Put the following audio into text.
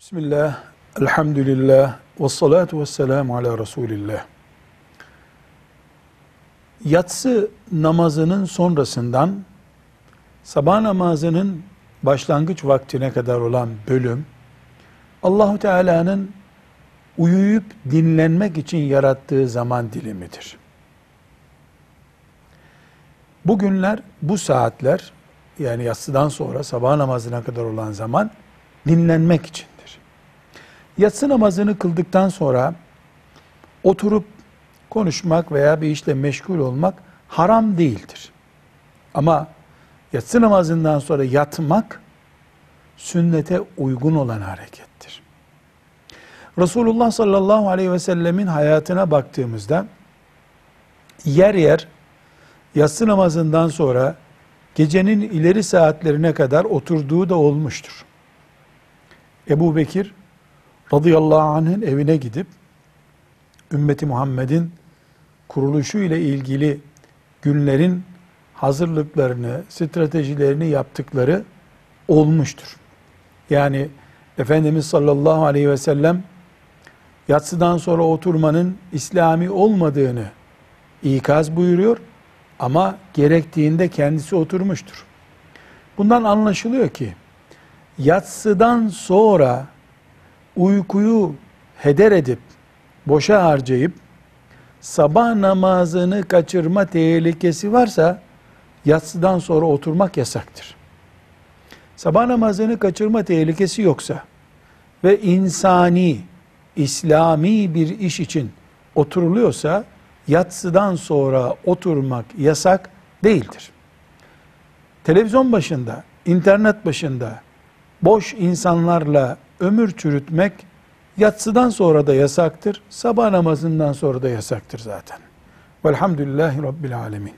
Bismillah, elhamdülillah, ve salatu ve selamu ala Resulillah. Yatsı namazının sonrasından sabah namazının başlangıç vaktine kadar olan bölüm, Allahu Teala'nın uyuyup dinlenmek için yarattığı zaman dilimidir. Bugünler, bu saatler, yani yatsıdan sonra sabah namazına kadar olan zaman dinlenmek içindir. Yatsı namazını kıldıktan sonra oturup konuşmak veya bir işle meşgul olmak haram değildir. Ama yatsı namazından sonra yatmak sünnete uygun olan harekettir. Resulullah sallallahu aleyhi ve sellemin hayatına baktığımızda yer yer yatsı namazından sonra gecenin ileri saatlerine kadar oturduğu da olmuştur. Ebu Bekir radıyallahu anh'ın evine gidip ümmeti Muhammed'in kuruluşu ile ilgili günlerin hazırlıklarını, stratejilerini yaptıkları olmuştur. Yani Efendimiz sallallahu aleyhi ve sellem yatsıdan sonra oturmanın İslami olmadığını ikaz buyuruyor ama gerektiğinde kendisi oturmuştur. Bundan anlaşılıyor ki yatsıdan sonra uykuyu heder edip boşa harcayıp sabah namazını kaçırma tehlikesi varsa yatsıdan sonra oturmak yasaktır. Sabah namazını kaçırma tehlikesi yoksa ve insani, İslami bir iş için oturuluyorsa yatsıdan sonra oturmak yasak değildir. Televizyon başında, internet başında boş insanlarla ömür çürütmek yatsıdan sonra da yasaktır, sabah namazından sonra da yasaktır zaten. Velhamdülillahi Rabbil Alemin.